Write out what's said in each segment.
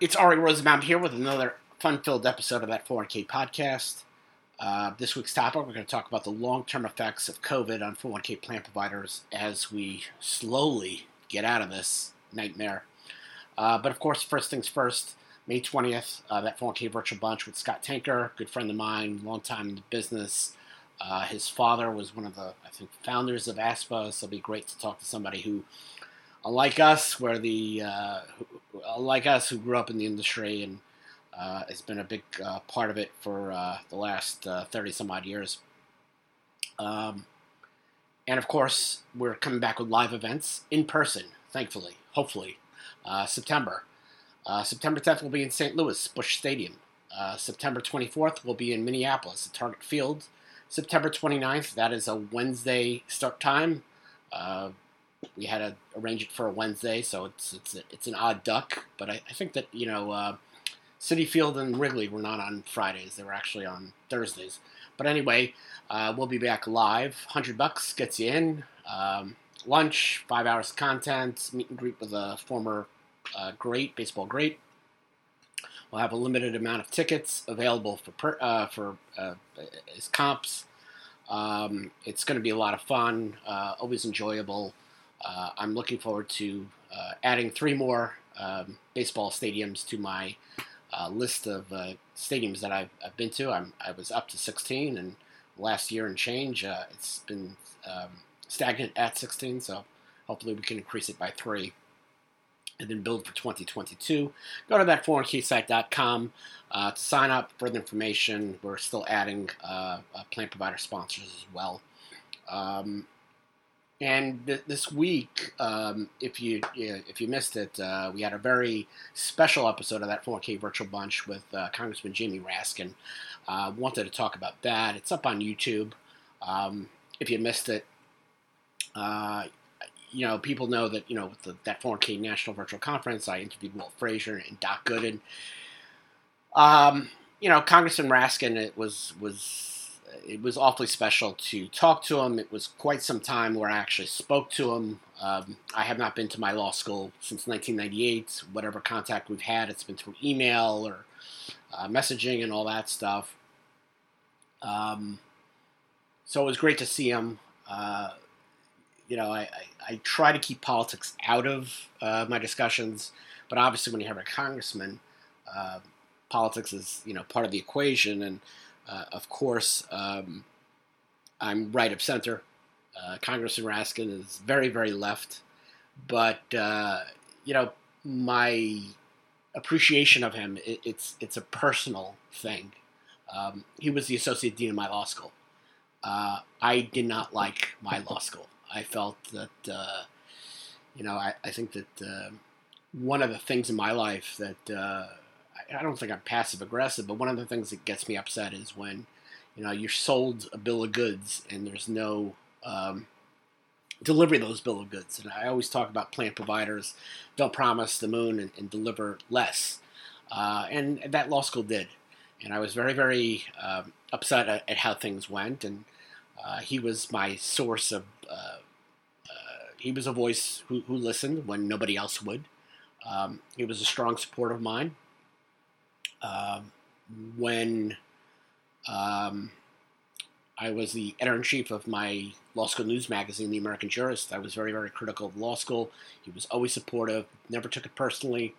It's Ari Rosenbaum here with another fun-filled episode of that 401k podcast. Uh, this week's topic, we're going to talk about the long-term effects of COVID on 401k plan providers as we slowly get out of this nightmare. Uh, but of course, first things first, May 20th, uh, that 401k virtual bunch with Scott Tanker, good friend of mine, long time in the business. Uh, his father was one of the, I think, founders of ASPPA, so it'll be great to talk to somebody who unlike us, where the uh, like us who grew up in the industry and uh, has been a big uh, part of it for uh, the last uh, thirty some odd years. Um, and of course, we're coming back with live events in person. Thankfully, hopefully, uh, September. September 10th will be in St. Louis, Busch Stadium. September 24th will be in Minneapolis at Target Field. September 29th, that is a Wednesday start time. We had to arrange it for a Wednesday, so it's it's it's an odd duck. But I, I think that you know, uh, Citi Field and Wrigley were not on Fridays; they were actually on Thursdays. But anyway, uh, we'll be back live. Hundred bucks gets you in. Um, lunch, five hours of content, meet and greet with a former uh, great baseball great. We'll have a limited amount of tickets available for per, uh, for uh, as comps. Um, it's going to be a lot of fun, uh, always enjoyable. Uh, I'm looking forward to uh, adding three more um, baseball stadiums to my uh, list of uh, stadiums that I've, I've, been to. I'm, i was up to 16, and last year and change, uh, it's been um, stagnant at 16, so hopefully we can increase it by three and then build for 2022. Go to that 401ksite.com uh, to sign up. Further information. We're still adding uh, uh, plan provider sponsors as well. Um, and th- this week, um, if you if you missed it, uh, we had a very special episode of that 4K Virtual Bunch with uh, Congressman Jamie Raskin. Uh, wanted to talk about that. It's up on YouTube. Um, if you missed it, uh, you know people know that you know the, that 4K National Virtual Conference, I interviewed Walt Frazier and Doc Gooden. Um, you know, Congressman Raskin it was was it was awfully special to talk to him. It was quite some time where I actually spoke to him. Um, I have not been to my law school since 1998. Whatever contact we've had, it's been through email or uh, messaging and all that stuff. Um, so it was great to see him. Uh, you know, I, I, I, try to keep politics out of uh, my discussions, but obviously, when you have a congressman, uh, politics is you know part of the equation, and uh, of course, um, I'm right of center. Uh, Congressman Raskin is very, very left. But, uh, you know, my appreciation of him, it, it's, it's a personal thing. Um, he was the associate dean of my law school. Uh, I did not like my law school. I felt that, uh, you know, I, I think that uh, one of the things in my life that I don't think I'm passive aggressive, but one of the things that gets me upset is when, you know, you're sold a bill of goods and there's no um, delivery of those bill of goods. And I always talk about plan providers don't promise the moon and, and deliver less. Uh, and that law school did. And I was very, very um, upset at, at, how things went. And uh, he was my source of, uh, uh he was a voice who, who, listened when nobody else would. Um, he was a strong supporter of mine. Um, when um, I was the editor in chief of my law school news magazine, The American Jurist, I was very, very critical of law school. He was always supportive, never took it personally.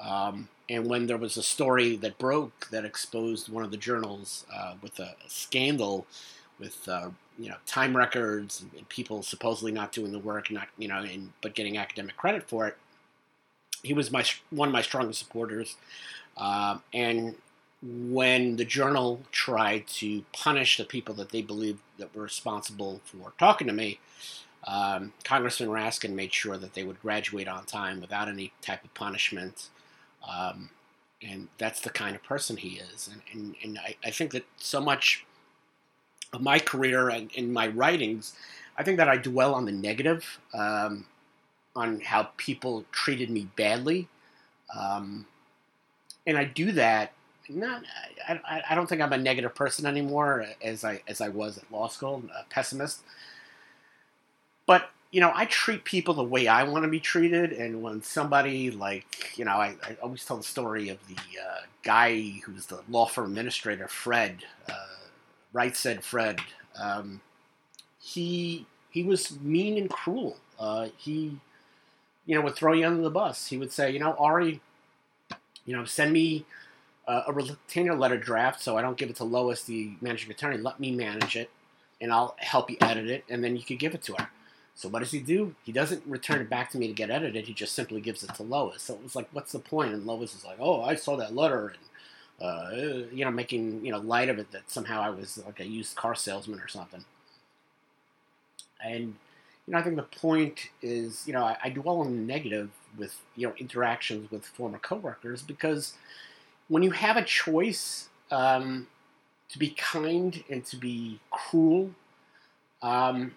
Um, and when there was a story that broke that exposed one of the journals uh, with a, scandal with uh, you know time records and, and, people supposedly not doing the work, not you know, and, but getting academic credit for it, he was my one of my strongest supporters. Uh, and when the journal tried to punish the people that they believed that were responsible for talking to me, um, Congressman Raskin made sure that they would graduate on time without any type of punishment. Um, and that's the kind of person he is. And, and, and I, I, think that so much of my career and in my writings, I think that I dwell on the negative, um, on how people treated me badly. Um, and I do that. Not, I, I don't think I'm a negative person anymore as I as I was at law school, a pessimist. But you know, I treat people the way I want to be treated, and when somebody like, you know, I, I always tell the story of the uh, guy who's the law firm administrator, Fred, uh, right said Fred. Um, he he was mean and cruel. Uh, he, you know, would throw you under the bus. He would say, you know, Ari, you know, send me uh, a retainer letter draft so I don't give it to Lois, the managing attorney. Let me manage it, and I'll help you edit it, and then you could give it to her. So what does he do? He doesn't return it back to me to get edited. He just simply gives it to Lois. So it was like, what's the point? And Lois is like, oh, I saw that letter, and uh, you know, making you know light of it that somehow I was like a used car salesman or something. And you know, I think the point is, you know, I, I dwell on the negative with you know interactions with former coworkers because when you have a choice um, to be kind and to be cruel, um,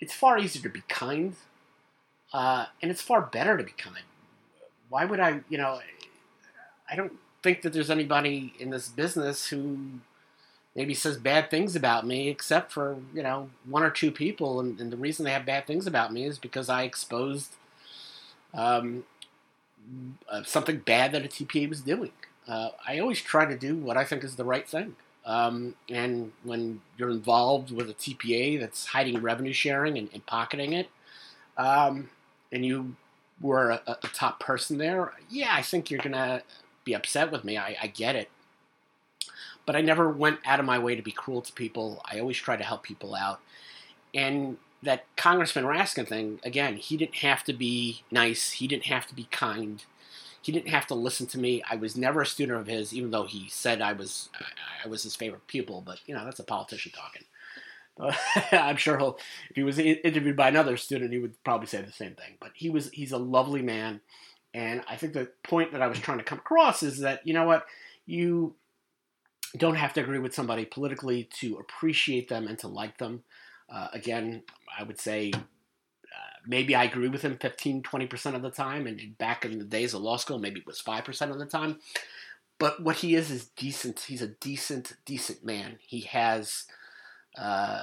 it's far easier to be kind, uh, and it's far better to be kind. Why would I, you know, I don't think that there's anybody in this business who maybe says bad things about me, except for you know one or two people, and, and the reason they have bad things about me is because I exposed um, uh, something bad that a TPA was doing. Uh, I always try to do what I think is the right thing. Um, and when you're involved with a TPA that's hiding revenue sharing and, and pocketing it, um, and you were a, a, top person there, yeah, I think you're gonna be upset with me. I, I get it but I never went out of my way to be cruel to people. I always try to help people out. And that Congressman Raskin thing, again, he didn't have to be nice. He didn't have to be kind. He didn't have to listen to me. I was never a student of his, even though he said I was I was his favorite pupil. But you know, that's a politician talking. I'm sure he'll, if he was interviewed by another student, he would probably say the same thing. But he was he's a lovely man, and I think the point that I was trying to come across is that you know what you don't have to agree with somebody politically to appreciate them and to like them. Uh, again, I would say uh, maybe I agree with him 15, 20% of the time. And back in the days of law school, maybe it was 5% of the time. But what he is is decent. He's a decent, decent man. He has, uh,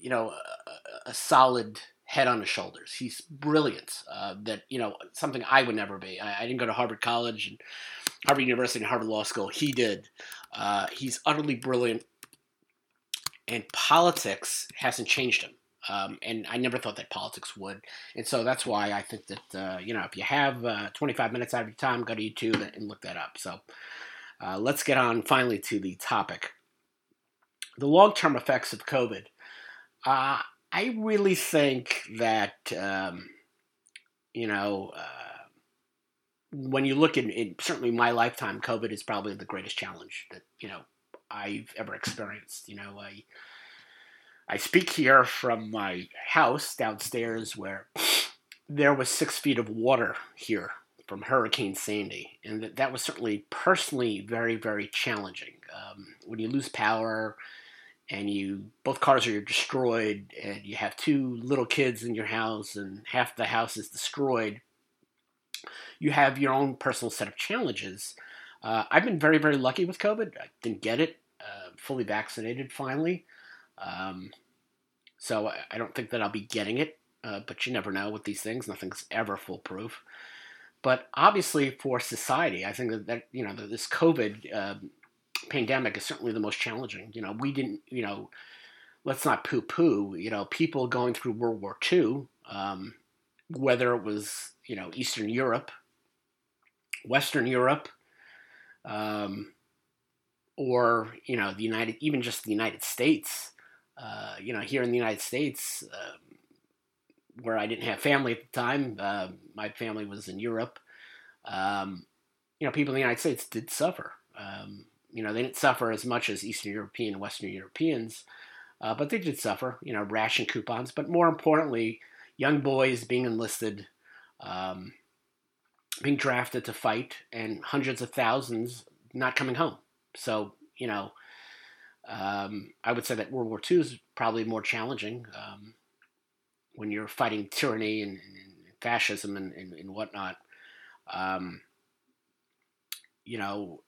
you know, a, a, solid head on his shoulders. He's brilliant. Uh, that, you know, something I would never be. I, I didn't go to Harvard College and Harvard University and Harvard Law School. He did. Uh, he's utterly brilliant, and politics hasn't changed him. Um, and I never thought that politics would. And so that's why I think that, uh, you know, if you have uh, 25 minutes out of your time, go to YouTube and look that up. So uh, let's get on finally to the topic. The long term effects of COVID. Uh, I really think that, um, you know, uh, when you look in, in, certainly my lifetime, COVID is probably the greatest challenge that you know I've ever experienced. You know, I I speak here from my house downstairs where there was six feet of water here from Hurricane Sandy, and that, that was certainly personally very very challenging. Um, when you lose power and you both cars are destroyed and you have two little kids in your house and half the house is destroyed you have your own personal set of challenges. Uh, I've been very, very lucky with COVID. I didn't get it, fully vaccinated finally. Um, so I, I, don't think that I'll be getting it, uh, but you never know with these things. Nothing's ever foolproof. But obviously, for society, I think that, that you know this COVID um, pandemic is certainly the most challenging. You know, we didn't, you know, let's not poo-poo. You know, people going through World War II, um, whether it was you know Eastern Europe Western Europe, um, or you know the United, even just the United States. Uh, you know, here in the United States, uh, where I didn't have family at the time, uh, my family was in Europe. Um, you know, people in the United States did suffer. Um, you know, they didn't suffer as much as Eastern European and Western Europeans, uh, but they did suffer. You know, ration coupons, but more importantly, young boys being enlisted. Um, being drafted to fight and hundreds of thousands not coming home. So, you know, um, I would say that World War II is probably more challenging um, when you're fighting tyranny and, and fascism and, and, and whatnot. Um, you know,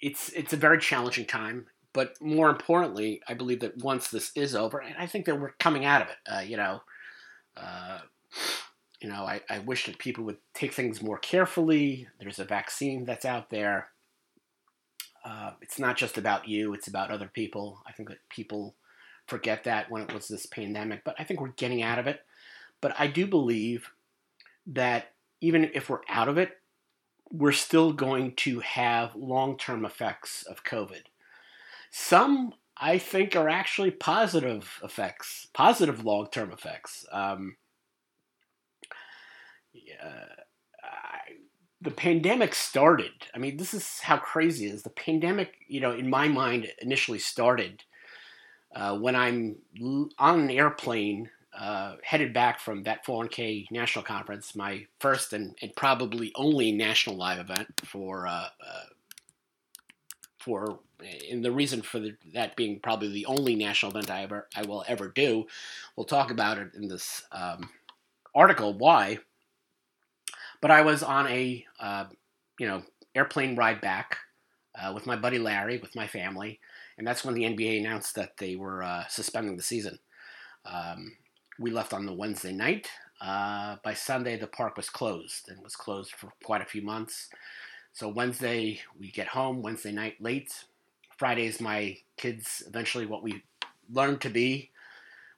it's it's a very challenging time. But more importantly, I believe that once this is over, and I think that we're coming out of it. Uh, you know, Uh, you know, I, I wish that people would take things more carefully. There's a vaccine that's out there. Uh, it's not just about you, it's about other people. I think that people forget that when it was this pandemic, but I think we're getting out of it. But I do believe that even if we're out of it, we're still going to have long term effects of COVID. Some, I think, are actually positive effects, positive long term effects. Um, yeah, I, the pandemic started. I mean, this is how crazy it is. The pandemic, you know, in my mind, initially started uh, when I'm on an airplane uh, headed back from that 401k national conference, my first and, and probably only national live event for uh, uh for and the reason for the, that being probably the only national event I ever I will ever do. We'll talk about it in this um, article why. But I was on a uh, you know airplane ride back uh, with my buddy Larry with my family, and that's when the NBA announced that they were uh, suspending the season. Um, we left on the Wednesday night. Uh, by Sunday, the park was closed and was closed for quite a few months. So Wednesday, we get home Wednesday night late. Friday is my kids eventually what we learned to be.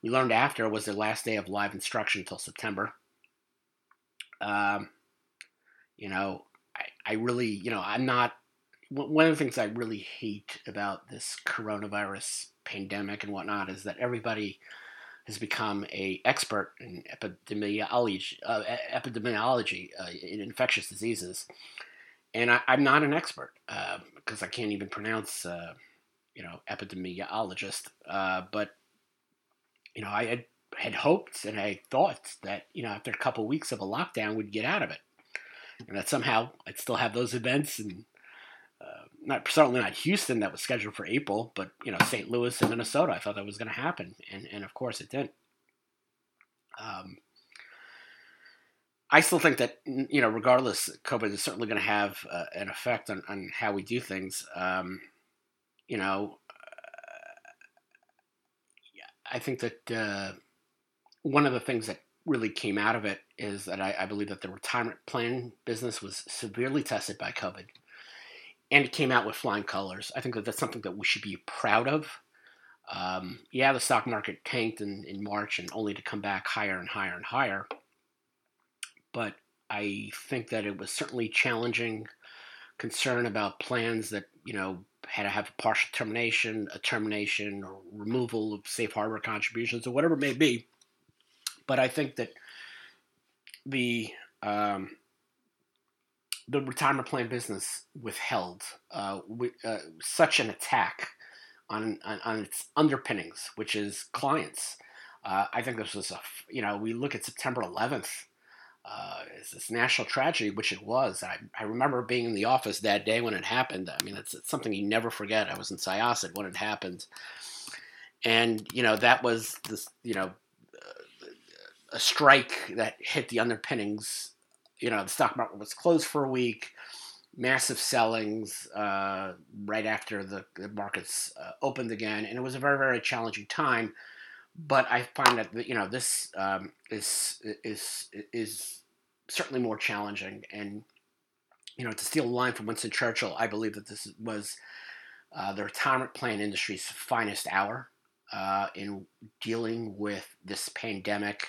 We learned after was the last day of live instruction until September. Um, you know, I, I really, you know, I'm not. One of the things I really hate about this coronavirus pandemic and whatnot is that everybody has become a expert in epidemiology, uh, epidemiology uh, in infectious diseases, and I, am not an expert uh, because I can't even pronounce, uh, you know, epidemiologist. Uh, but you know, I had, had hoped and I thought that you know after a couple weeks of a lockdown, we'd get out of it and that somehow I'd still have those events and uh, not certainly not Houston that was scheduled for April, but you know St. Louis and Minnesota. I thought that was going to happen, and and of course it didn't. Um, I still think that you know, regardless, COVID is certainly going to have uh, an effect on, on how we do things. Um, you know, uh, I think that uh, one of the things that really came out of it is that I, I, believe that the retirement plan business was severely tested by COVID, and it came out with flying colors. I think that that's something that we should be proud of. Um, yeah, the stock market tanked in, in March and only to come back higher and higher and higher. But I think that it was certainly challenging concern about plans that, you know, had to have a partial termination, a termination, or removal of safe harbor contributions, or whatever it may be but I think that the um, the retirement plan business withheld uh, with, uh, such an attack on, on, on its underpinnings, which is clients. Uh, I think this was a you know we look at September 11th. Uh, it's this national tragedy, which it was. I, I remember being in the office that day when it happened. I mean, it's, it's something you never forget. I was in Syosset when it happened, and you know that was this you know a strike that hit the underpinnings. You know, the stock market was closed for a week, massive sellings uh, right after the, the markets uh, opened again, and it was a very, very challenging time. But I find that you know this um, is is is certainly more challenging, and you know to steal a line from Winston Churchill, I believe that this was uh, the retirement plan industry's finest hour uh, in dealing with this pandemic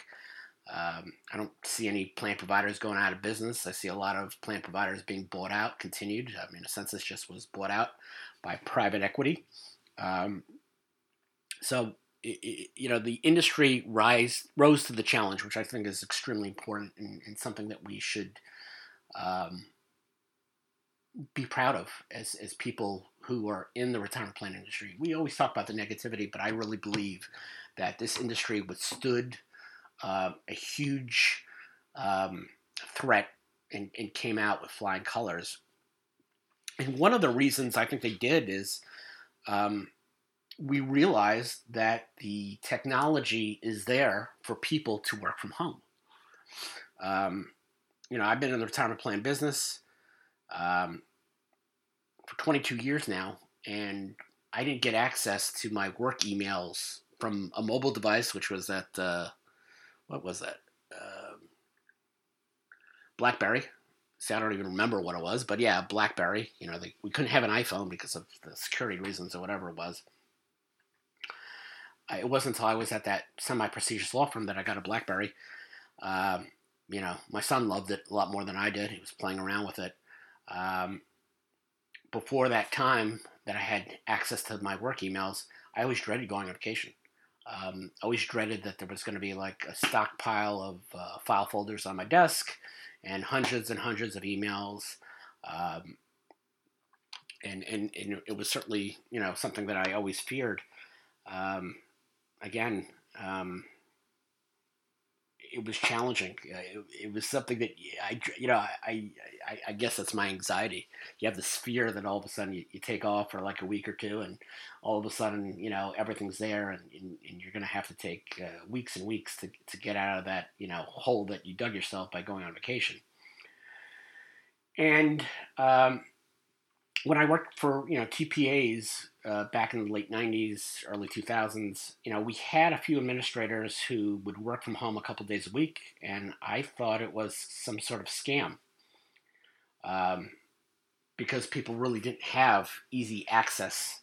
um, I don't see any plan providers going out of business. I see a lot of plan providers being bought out, continued. I mean, Census just was bought out by private equity. Um, so, it, you know, the industry rise rose to the challenge, which I think is extremely important and, and something that we should um, be proud of as, as people who are in the retirement plan industry. We always talk about the negativity, but I really believe that this industry withstood – uh, a huge um, threat and, and, came out with flying colors. And one of the reasons I think they did is um, we realized that the technology is there for people to work from home. Um, you know, I've been in the retirement plan business um, for 22 years now, and I didn't get access to my work emails from a mobile device, which was at uh, what was that? Um, BlackBerry. See, I don't even remember what it was, but yeah, BlackBerry. You know, they, we couldn't have an iPhone because of the security reasons or whatever it was. I, it wasn't until I was at that semi-prestigious law firm that I got a BlackBerry. Um, you know, my son loved it a lot more than I did. He was playing around with it. Um, before that time that I had access to my work emails, I always dreaded going on vacation. Um, always dreaded that there was going to be like a stockpile of uh, file folders on my desk and hundreds and hundreds of emails. Um, and, and, and it was certainly, you know, something that I always feared. Um, again, um, it was challenging. It, it, was something that I, you know, I, I, I, guess that's my anxiety. You have this fear that all of a sudden you, you, take off for like a week or two, and all of a sudden, you know, everything's there, and, and, and you're going to have to take uh, weeks and weeks to, to get out of that, you know, hole that you dug yourself by going on vacation. And um, when I worked for, you know, TPAs uh, back in the late 90s, early 2000s, you know, we had a few administrators who would work from home a couple days a week, and I thought it was some sort of scam um, because people really didn't have easy access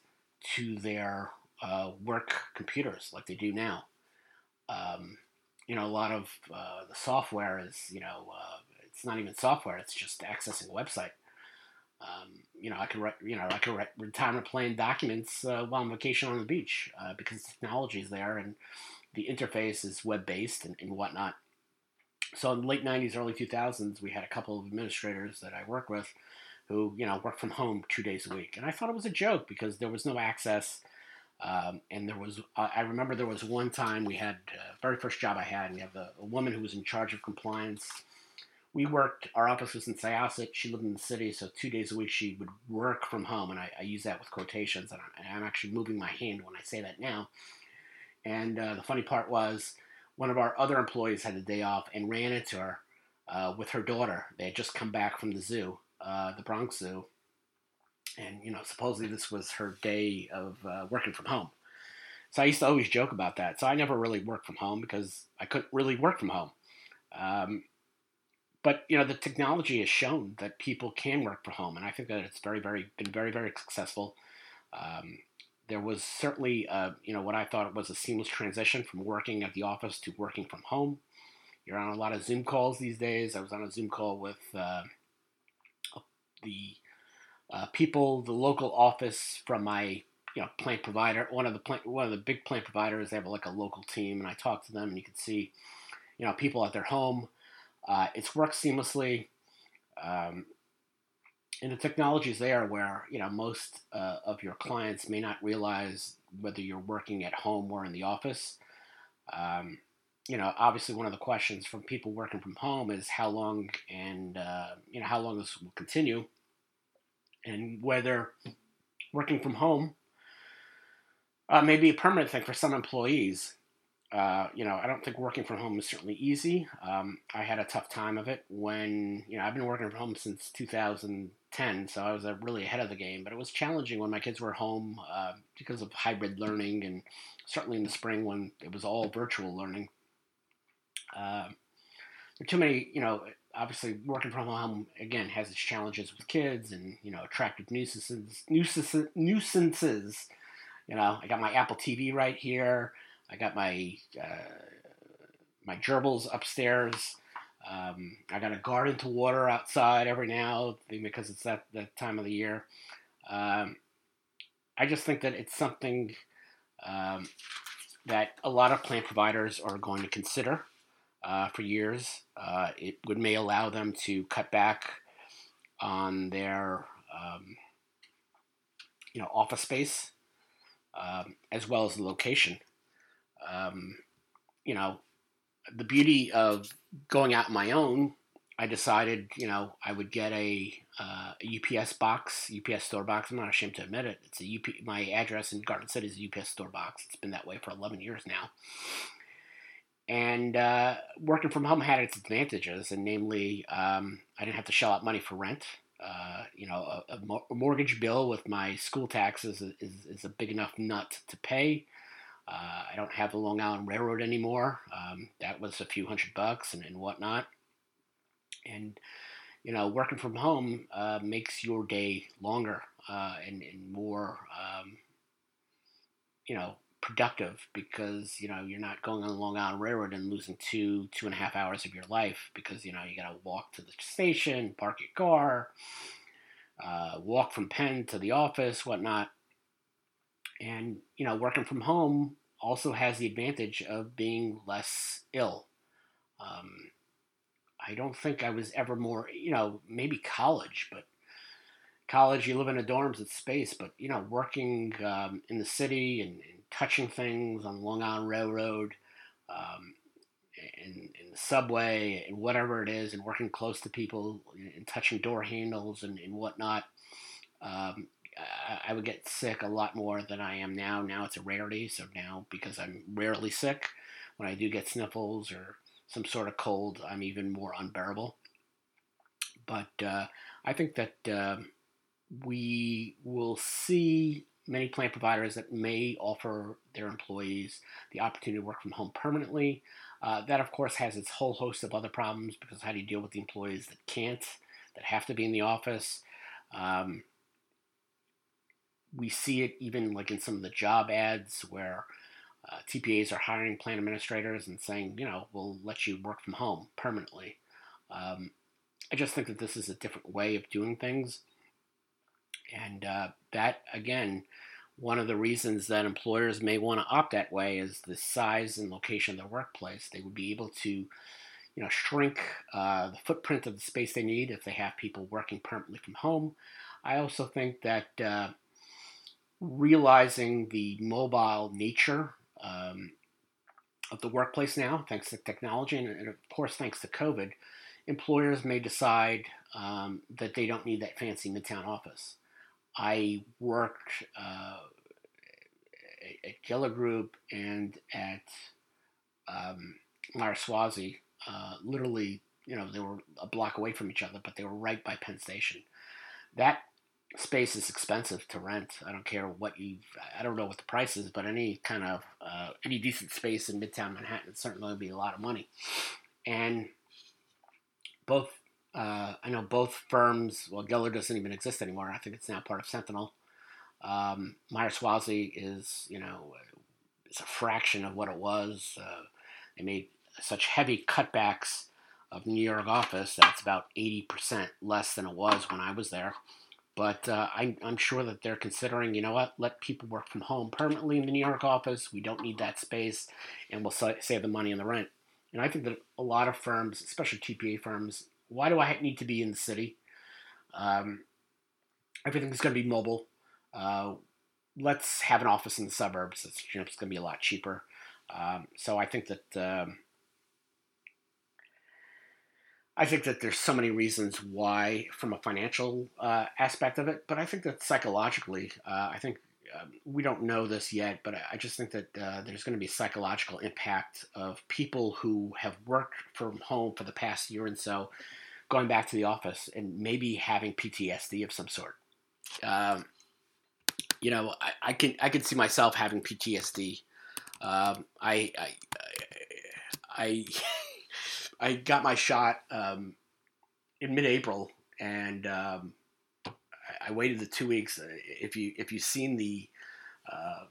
to their uh, work computers like they do now. Um, you know, a lot of uh, the software is, you know, uh, it's not even software; it's just accessing a website. Um, you know, I can write, you know, I can write retirement plan documents uh, while I'm vacation on the beach uh, because the technology is there and the interface is web based and, and whatnot. So in the late '90s, early 2000s, we had a couple of administrators that I work with who, you know, worked from home two days a week, and I thought it was a joke because there was no access. Um, and there was, I remember there was one time we had, uh, very first job I had, and we have a, a woman who was in charge of compliance we worked, our office was in Syosset. She lived in the city, so two days a week she would work from home. And I, I use that with quotations, and I, am actually moving my hand when I say that now. And uh, the funny part was, one of our other employees had a day off and ran into her uh, with her daughter. They had just come back from the zoo, uh, the Bronx Zoo. And, you know, supposedly this was her day of uh, working from home. So I used to always joke about that. So I never really worked from home because I couldn't really work from home. Um, but you know the technology has shown that people can work from home, and I think that it's very, very been very, very successful. Um, there was certainly, uh, you know, what I thought was a seamless transition from working at the office to working from home. You're on a lot of Zoom calls these days. I was on a Zoom call with uh, the uh, people, the local office from my you know plan provider, one of the plant, one of the big plan providers. They have like a local team, and I talked to them, and you can see, you know, people at their home uh, it's worked seamlessly. Um, and the technology is there where you know most uh, of your clients may not realize whether you're working at home or in the office. Um, you know, obviously, one of the questions from people working from home is how long and uh, you know how long this will continue, and whether working from home uh, may be a permanent thing for some employees. Uh, you know, I don't think working from home is certainly easy. Um, I had a tough time of it when, you know, I've been working from home since 2010, so I was uh, really ahead of the game. But it was challenging when my kids were home uh, because of hybrid learning, and certainly in the spring when it was all virtual learning. Uh, there are too many, you know, obviously working from home again has its challenges with kids and you know attractive nuisances, nuisances, nuisances. You know, I got my Apple TV right here. I got my uh, my gerbils upstairs. Um, I got a garden to water outside every now because it's that, that time of the year. Um, I just think that it's something um, that a lot of plan providers are going to consider uh, for years. Uh, it would may allow them to cut back on their um, you know office space um, as well as the location um, you know, the beauty of going out on my own, I decided, you know, I would get a, uh, a UPS box, UPS store box. I'm not ashamed to admit it. It's a UP. My address in Garden City is a UPS store box. It's been that way for 11 years now. And uh, working from home had its advantages, and namely, um, I didn't have to shell out money for rent. Uh, you know, a, a, mortgage bill with my school taxes is, is, is, a big enough nut to pay. Uh, I don't have the Long Island Railroad anymore. Um, that was a few hundred bucks and, and whatnot. And, you know, working from home uh, makes your day longer uh, and, and, more, um, you know, productive because, you know, you're not going on the Long Island Railroad and losing two, two and a half hours of your life because, you know, you got to walk to the station, park your car, uh, walk from Penn to the office, whatnot. And, you know, working from home also has the advantage of being less ill. Um, I don't think I was ever more, you know, maybe college, but college, you live in a dorms, it's space, but, you know, working um, in the city and, and, touching things on Long Island Railroad, um, in, the subway, and whatever it is, and working close to people and touching door handles and, and whatnot. Um, I would get sick a lot more than I am now. Now it's a rarity, so now because I'm rarely sick, when I do get sniffles or some sort of cold, I'm even more unbearable. But uh, I think that uh, we will see many plan providers that may offer their employees the opportunity to work from home permanently. Uh, that, of course, has its whole host of other problems because how do you deal with the employees that can't, that have to be in the office? Um, we see it even like in some of the job ads where uh, TPAs are hiring plan administrators and saying, you know, we'll let you work from home permanently. Um, I just think that this is a different way of doing things. And uh, that, again, one of the reasons that employers may want to opt that way is the size and location of their workplace. They would be able to, you know, shrink uh, the footprint of the space they need if they have people working permanently from home. I also think that uh, realizing the mobile nature um, of the workplace now, thanks to technology, and, and, of course, thanks to COVID, employers may decide um, that they don't need that fancy midtown office. I worked uh, at Geller Group and at um, Meyer Suozzi, uh, literally, you know, they were a block away from each other, but they were right by Penn Station. That space is expensive to rent. I don't care what you. I don't know what the price is, but any kind of uh, any decent space in Midtown Manhattan certainly would be a lot of money. And both, uh, I know both firms. Well, Geller doesn't even exist anymore. I think it's now part of Sentinel. Um, Meyer Suozzi is, you know, it's a fraction of what it was. Uh, they made such heavy cutbacks of New York office that's about 80% less than it was when I was there. But uh, I, I'm sure that they're considering, you know what, let people work from home permanently in the New York office. We don't need that space, and we'll save the money on the rent. And I think that a lot of firms, especially TPA firms, why do I need to be in the city? Um, everything's going to be mobile. Uh, let's have an office in the suburbs. It's, you know, it's going to be a lot cheaper. Um, so I think that um, I think that there's so many reasons why, from a financial uh, aspect of it, but I think that psychologically, uh, I think um, we don't know this yet, but I just think that uh, there's going to be psychological impact of people who have worked from home for the past year and so, going back to the office and maybe having PTSD of some sort. Um, you know, I, I, can I can see myself having PTSD. Um, I, I, I I got my shot um, in mid-April, and um, I, I, waited the two weeks. Uh, if you if you've seen the uh,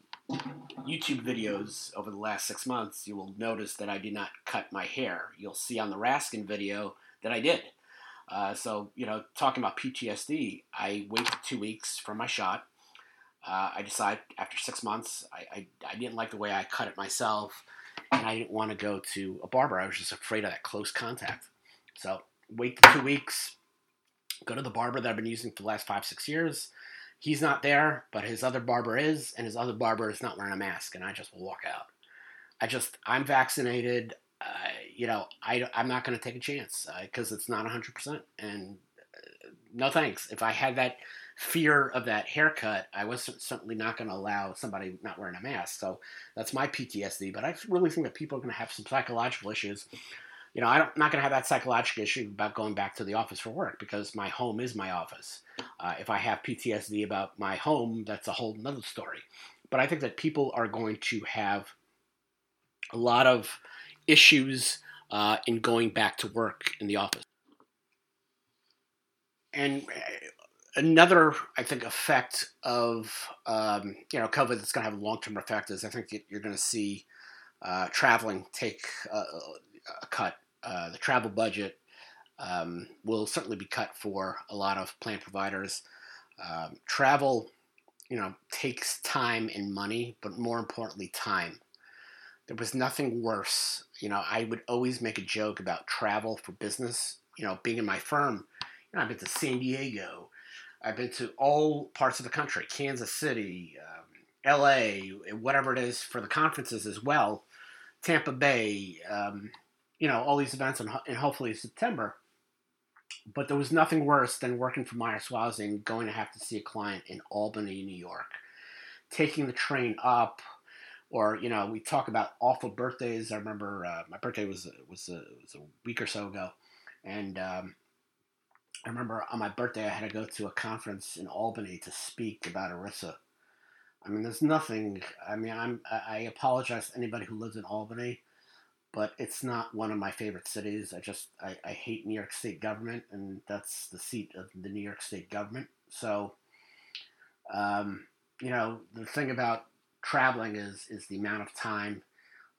YouTube videos over the last six months, you will notice that I did not cut my hair. You'll see on the Raskin video that I did. Uh, so you know, talking about PTSD, I waited two weeks for my shot. Uh, I decided after six months, I, I, I didn't like the way I cut it myself and I didn't want to go to a barber. I was just afraid of that close contact. So wait the two weeks, go to the barber that I've been using for the last five, six years. He's not there, but his other barber is, and his other barber is not wearing a mask, and I just walk out. I just, I'm vaccinated. Uh, you know, I, I'm not going to take a chance because uh, it's not 100%. And uh, no thanks. If I had that fear of that haircut, I was certainly not going to allow somebody not wearing a mask. So that's my PTSD. But I really think that people are going to have some psychological issues. You know, I'm not going to have that psychological issue about going back to the office for work because my home is my office. Uh, if I have PTSD about my home, that's a whole other story. but I think that people are going to have a lot of issues uh, in going back to work in the office. And uh, another, I think, effect of um, you know COVID that's going to have a long term effect is I think you're going to see uh, traveling take a, a cut. Uh, the travel budget um, will certainly be cut for a lot of plan providers. Um, travel, you know, takes time and money, but more importantly, time. There was nothing worse. You know, I would always make a joke about travel for business. You know, being in my firm, you know, I've been to San Diego, I've been to all parts of the country, Kansas City, um, LA, whatever it is for the conferences as well, Tampa Bay, um, you know, all these events, and, and hopefully September. But there was nothing worse than working for Meyer Suozzi and going to have to see a client in Albany, New York, taking the train up, or you know, we talk about awful birthdays. I remember uh, my birthday was was a, was a week or so ago, and um, I remember on my birthday I had to go to a conference in Albany to speak about ERISA. I mean, there's nothing. I mean, I'm. I apologize to anybody who lives in Albany, but it's not one of my favorite cities. I just I, I hate New York State government, and that's the seat of the New York State government. So, um, you know, the thing about traveling is is the amount of time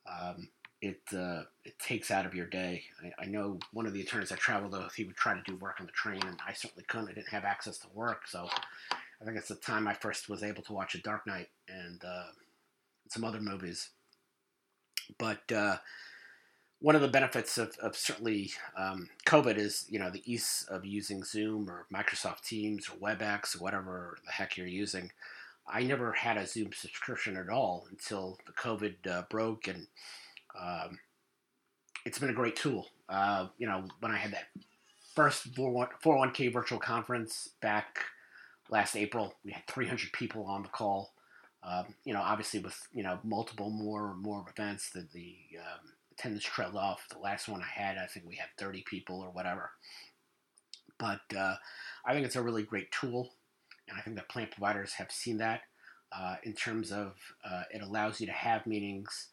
um, it uh, it takes out of your day. I, I, know one of the attorneys I traveled with, he would try to do work on the train, and I certainly couldn't. I didn't have access to work, so I think it's the time I first was able to watch A Dark Knight and uh, some other movies. But uh, one of the benefits of, of certainly um, COVID is, you know, the ease of using Zoom or Microsoft Teams or WebEx or whatever the heck you're using. I never had a Zoom subscription at all until the COVID uh, broke, and um, it's been a great tool. Uh, you know, when I had that first 401k virtual conference back last April, we had 300 people on the call. Um, you know, obviously with you know multiple more more events, that the um, attendance trailed off. The last one I had, I think we had 30 people or whatever. But uh, I think it's a really great tool, and I think that plan providers have seen that uh, in terms of uh, it allows you to have meetings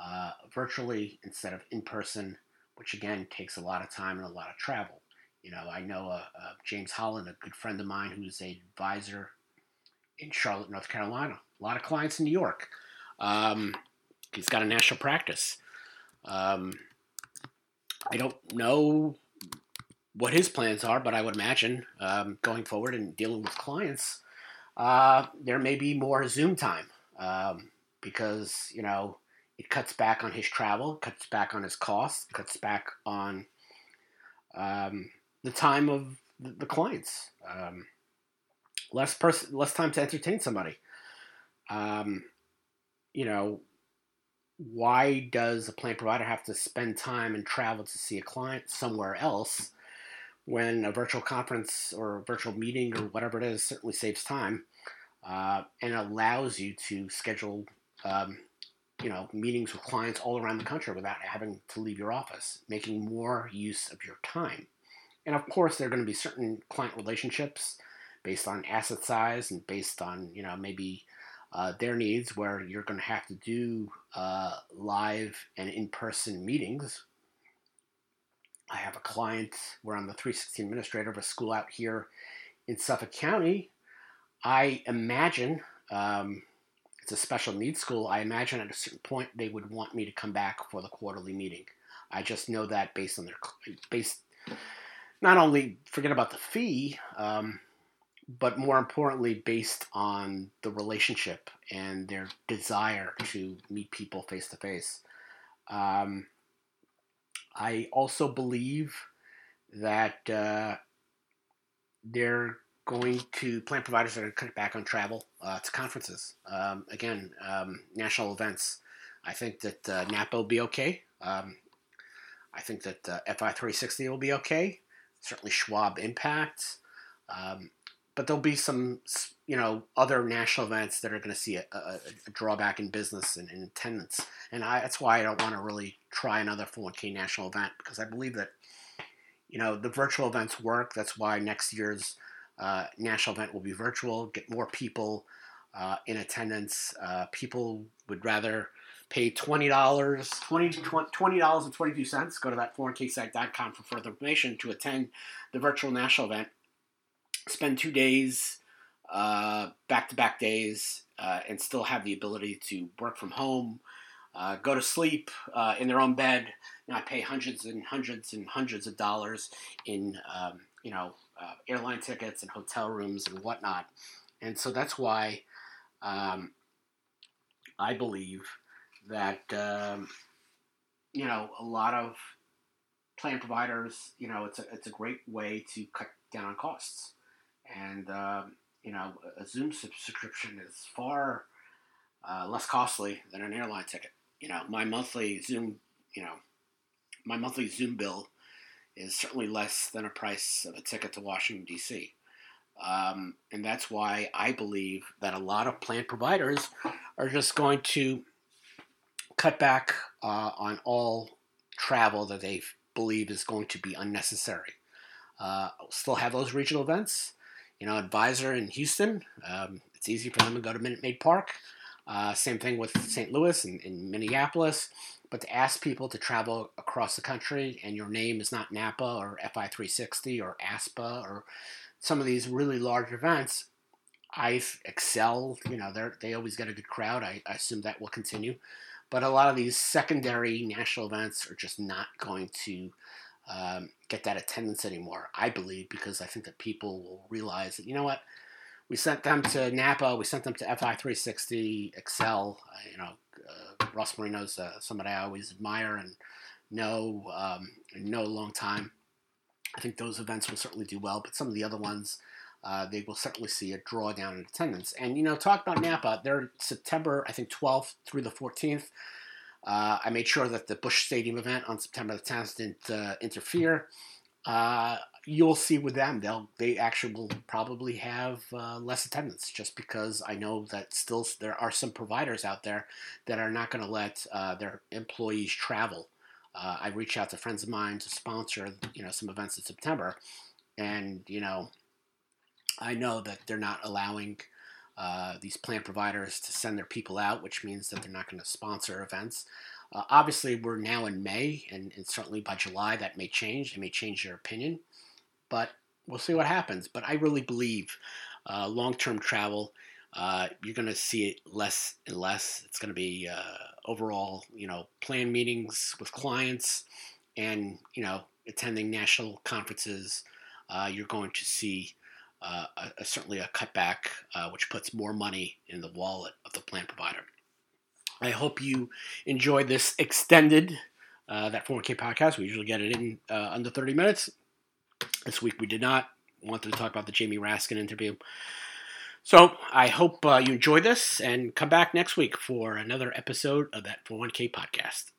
uh, virtually instead of in person, which again takes a lot of time and a lot of travel. You know, I know uh, uh, James Holland, a good friend of mine, who's a advisor in Charlotte, North Carolina. A lot of clients in New York. Um, he's got a national practice. Um, I don't know what his plans are, but I would imagine um, going forward and dealing with clients, uh, there may be more Zoom time um, because you know it cuts back on his travel, cuts back on his costs, cuts back on um, the time of the, clients. Um, less less time to entertain somebody. Um, you know, why does a plan provider have to spend time and travel to see a client somewhere else when a virtual conference or a virtual meeting or whatever it is certainly saves time uh, and allows you to schedule um, you know, meetings with clients all around the country without having to leave your office, making more use of your time. And of course, there are going to be certain client relationships based on asset size and based on, you know, maybe uh, their needs where you're going to have to do uh, live and in person meetings. I have a client where I'm the 316 administrator of a school out here in Suffolk County. I imagine um, it's a special needs school, I imagine at a certain point they would want me to come back for the quarterly meeting. I just know that based on their based not only forget about the fee, um, but more importantly based on the relationship and their desire to meet people face to face. I also believe that uh, going to plan providers are going to cut back on travel uh, to conferences. Um, again, um, national events. I think that uh, NAPA will be okay. Um, I think that uh, FI360 will be okay. Certainly Schwab Impact. Um, but there'll be some, you know, other national events that are going to see a, a, a, drawback in business and in attendance. And I, that's why I don't want to really try another 401k national event because I believe that, you know, the virtual events work. That's why next year's uh, national event will be virtual, get more people uh, in attendance. Uh, people would rather pay $20, $20, $20 and 22 cents. Go to that 401ksite.com for further information to attend the virtual national event. Spend two days, back to back days, uh, and still have the ability to work from home, uh, go to sleep uh, in their own bed, not pay hundreds and hundreds and hundreds of dollars in, um, you know, uh, airline tickets and hotel rooms and whatnot. And so that's why um, I believe that um, you know a lot of plan providers, you know, it's a it's a great way to cut down on costs, and um, you know, a Zoom subscription is far uh, less costly than an airline ticket. You know, my monthly Zoom, you know, my monthly Zoom bill is certainly less than a price of a ticket to Washington D.C. Um, and that's why I believe that a lot of plan providers are just going to cut back uh, on all travel that they believe is going to be unnecessary. Uh, still have those regional events. You know, Advisor in Houston, um, it's easy for them to go to Minute Maid Park. Uh, same thing with St. Louis and, and, Minneapolis. But to ask people to travel across the country and your name is not NAPA or FI360 or ASPPA or some of these really large events, I excel. You know, they always get a good crowd. I, I, assume that will continue. But a lot of these secondary national events are just not going to um, get that attendance anymore. I believe because I think that people will realize that you know what, we sent them to NAPA, we sent them to FI360, Excel. Uh, you know, uh, Ross Marino's uh, somebody I always admire and know um, know a long time. I think those events will certainly do well, but some of the other ones, uh, they will certainly see a drawdown in attendance. And you know, talk about NAPA. They're September, I think, 12th through the 14th. Uh, I made sure that the Busch Stadium event on September the 10th didn't uh, interfere. Uh, you'll see with them, they'll they actually will probably have uh, less attendance, just because I know that still there are some providers out there that are not going to let uh, their employees travel uh, I reached out to friends of mine to sponsor, you know, some events in September, and you know, I know that they're not allowing uh, these plan providers to send their people out, which means that they're not going to sponsor events. Uh, obviously, we're now in May, and, and, certainly by July that may change. They may change their opinion, but we'll see what happens. But I really believe uh, long-term travel uh, you're going to see it less and less. It's going to be uh, overall, you know, plan meetings with clients and, you know, attending national conferences. Uh, you're going to see uh, a, a, certainly a cutback, uh, which puts more money in the wallet of the plan provider. I hope you enjoyed this extended that 4K podcast. We usually get it in under 30 minutes. This week we did not. Wanted to talk about the Jamie Raskin interview. So I hope uh, you enjoy this and come back next week for another episode of that 401k podcast.